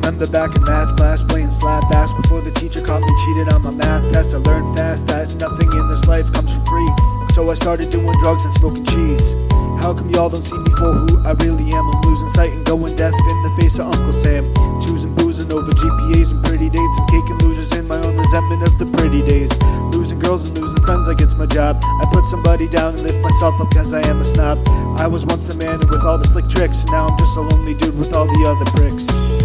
the back in math class, playing slap ass before the teacher caught me cheated on my math test. I learned fast that nothing in this life comes for free. So I started doing drugs and smoking cheese. How come y'all don't see me for who I really am? I'm losing sight and going deaf in the face of Uncle Sam. Choosing boozing over GPAs and pretty dates. I'm caking losers in my own resentment of the pretty days. Losing girls and losing friends like it's my job. I put somebody down and lift myself up cause I am a snob. I was once the man with all the slick tricks. Now I'm just a lonely dude with all the other pricks.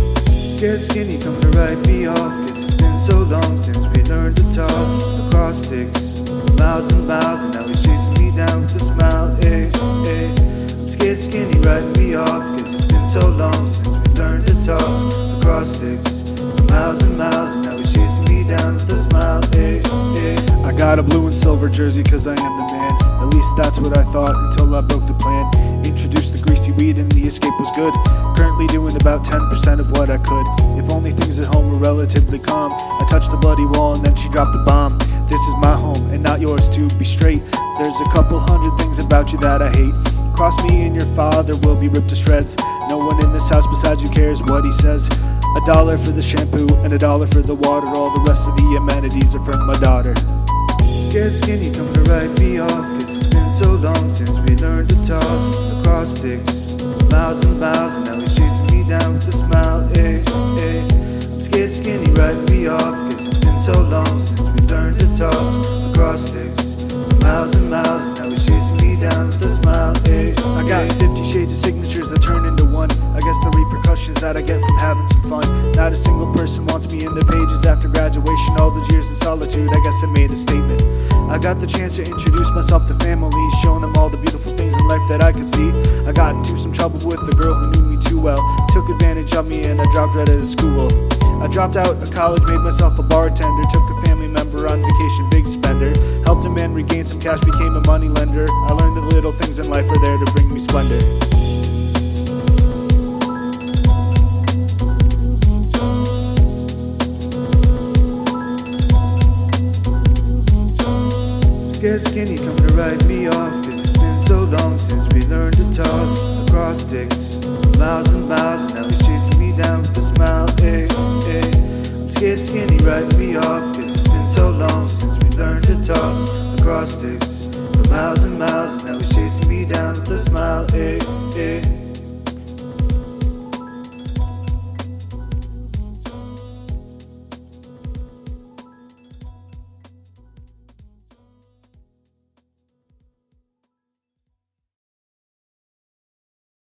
Scared skinny come to write me off. Cause it's been so long since we learned to toss acrostics Miles and miles and now he's chasing me down with a smile. Eh, eh. I'm scared skinny writing me off. Cause it's been so long since we learned to toss acrostics Miles and miles and now he's chasing me down with a smile. Eh, eh. I got a blue and silver jersey cause I am the man. At least that's what I thought until I broke the plan Introduced the greasy weed and the escape was good Currently doing about 10% of what I could. If only things at home were relatively calm. I touched the bloody wall and then she dropped the bomb. This is my home and not yours to be straight. There's a couple hundred things about you that I hate. Cross me and your father will be ripped to shreds. No one in this house besides you cares what he says. A dollar for the shampoo and a dollar for the water. All the rest of the amenities are from my daughter. Scared skinny come to write me off shades of signatures that turn into one. I guess the repercussions that I get from having some fun. Not a single person wants me in their pages after graduation. All those years in solitude I guess I made a statement. I got the chance to introduce myself to families, showing them all the beautiful things in life that I could see. I got into some trouble with a girl who knew me too well, took advantage of me, and I dropped right out of school. I dropped out of college, made myself a bartender, took a family a some cash, became a money lender. I learned the little things in life are there to bring me splendor. Scared skinny come to write me off Cause it's been so long since we learned to toss acrostics Miles and miles and now he's chasing me down with a smile eh, eh. I'm scared skinny write me off acrostics For miles and miles and now he's chasing me down with a smile